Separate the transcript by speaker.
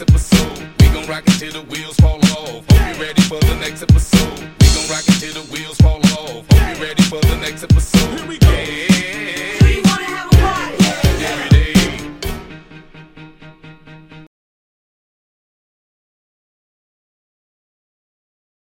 Speaker 1: episode. We gon' rock it till the wheels fall